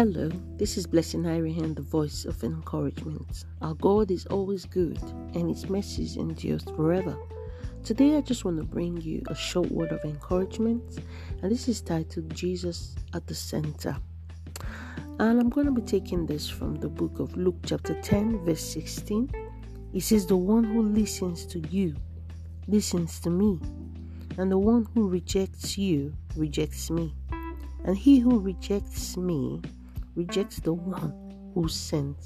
Hello, this is Blessing Irihan, the voice of encouragement. Our God is always good, and His mercies endures forever. Today, I just want to bring you a short word of encouragement, and this is titled Jesus at the Center. And I'm going to be taking this from the book of Luke, chapter 10, verse 16. It says, The one who listens to you listens to me, and the one who rejects you rejects me. And he who rejects me rejects the one who sent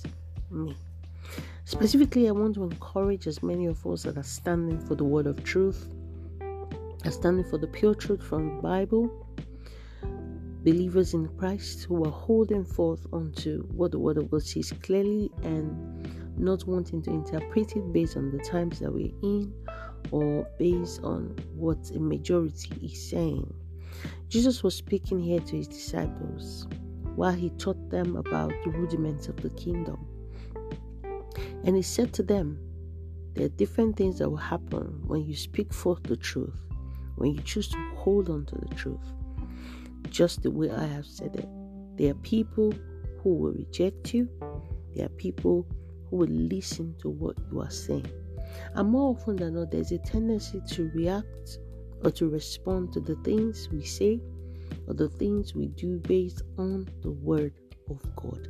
me. Specifically, I want to encourage as many of us that are standing for the word of truth, are standing for the pure truth from the Bible, believers in Christ who are holding forth onto what the word of God says clearly and not wanting to interpret it based on the times that we're in or based on what a majority is saying. Jesus was speaking here to his disciples while he taught them about the rudiments of the kingdom. And he said to them, There are different things that will happen when you speak forth the truth, when you choose to hold on to the truth, just the way I have said it. There are people who will reject you, there are people who will listen to what you are saying. And more often than not, there's a tendency to react or to respond to the things we say or the things we do based on the Word of God.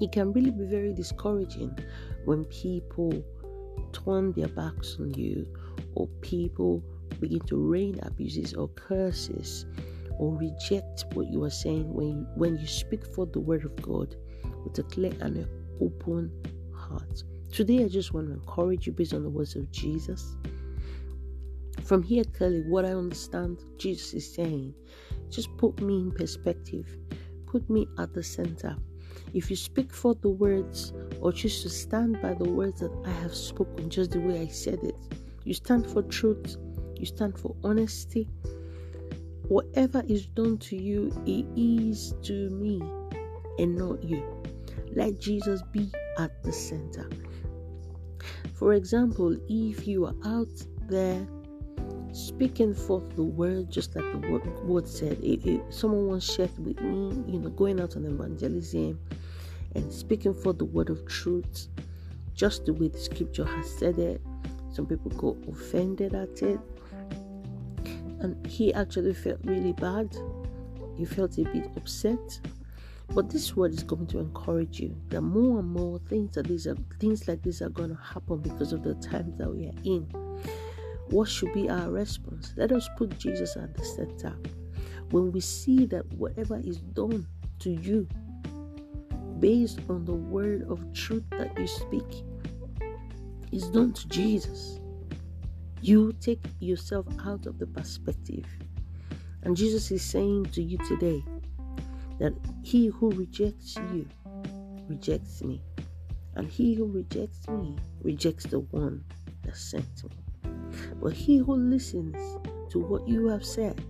It can really be very discouraging when people turn their backs on you or people begin to rain abuses or curses or reject what you are saying when you, when you speak for the word of God with a clear and an open heart. Today I just want to encourage you based on the words of Jesus from here, clearly, what I understand Jesus is saying, just put me in perspective, put me at the center. If you speak for the words or choose to stand by the words that I have spoken just the way I said it, you stand for truth, you stand for honesty. Whatever is done to you, it is to me and not you. Let Jesus be at the center. For example, if you are out there speaking forth the word, just like the word, word said. It, it, someone once shared with me, you know, going out on evangelism and speaking forth the word of truth, just the way the scripture has said it. Some people got offended at it, and he actually felt really bad. He felt a bit upset. But this word is going to encourage you that more and more things that these are things like this are going to happen because of the times that we are in what should be our response? Let us put Jesus at the center. When we see that whatever is done to you based on the word of truth that you speak is done to Jesus, you take yourself out of the perspective. And Jesus is saying to you today that he who rejects you rejects me, and he who rejects me rejects the one that sent me. But he who listens to what you have said,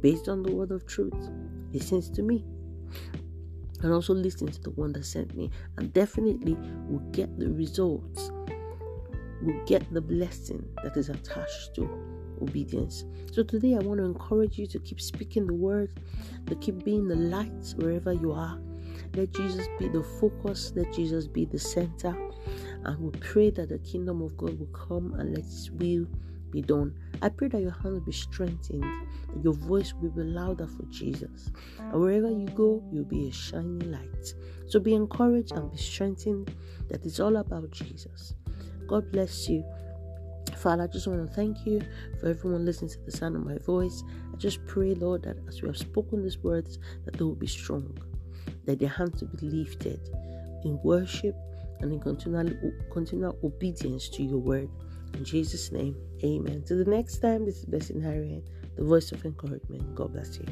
based on the word of truth, listens to me. And also listens to the one that sent me, and definitely will get the results, will get the blessing that is attached to obedience. So today I want to encourage you to keep speaking the word, to keep being the light wherever you are. Let Jesus be the focus, let Jesus be the center. And we pray that the kingdom of God will come and let His will be done. I pray that your hand will be strengthened, that your voice will be louder for Jesus. And wherever you go, you'll be a shining light. So be encouraged and be strengthened that it's all about Jesus. God bless you. Father, I just want to thank you for everyone listening to the sound of my voice. I just pray, Lord, that as we have spoken these words, that they will be strong, that their hands will be lifted in worship and in continual, continual obedience to your word. In Jesus' name, amen. Till the next time, this is Blessing Harriet, the voice of encouragement. God bless you.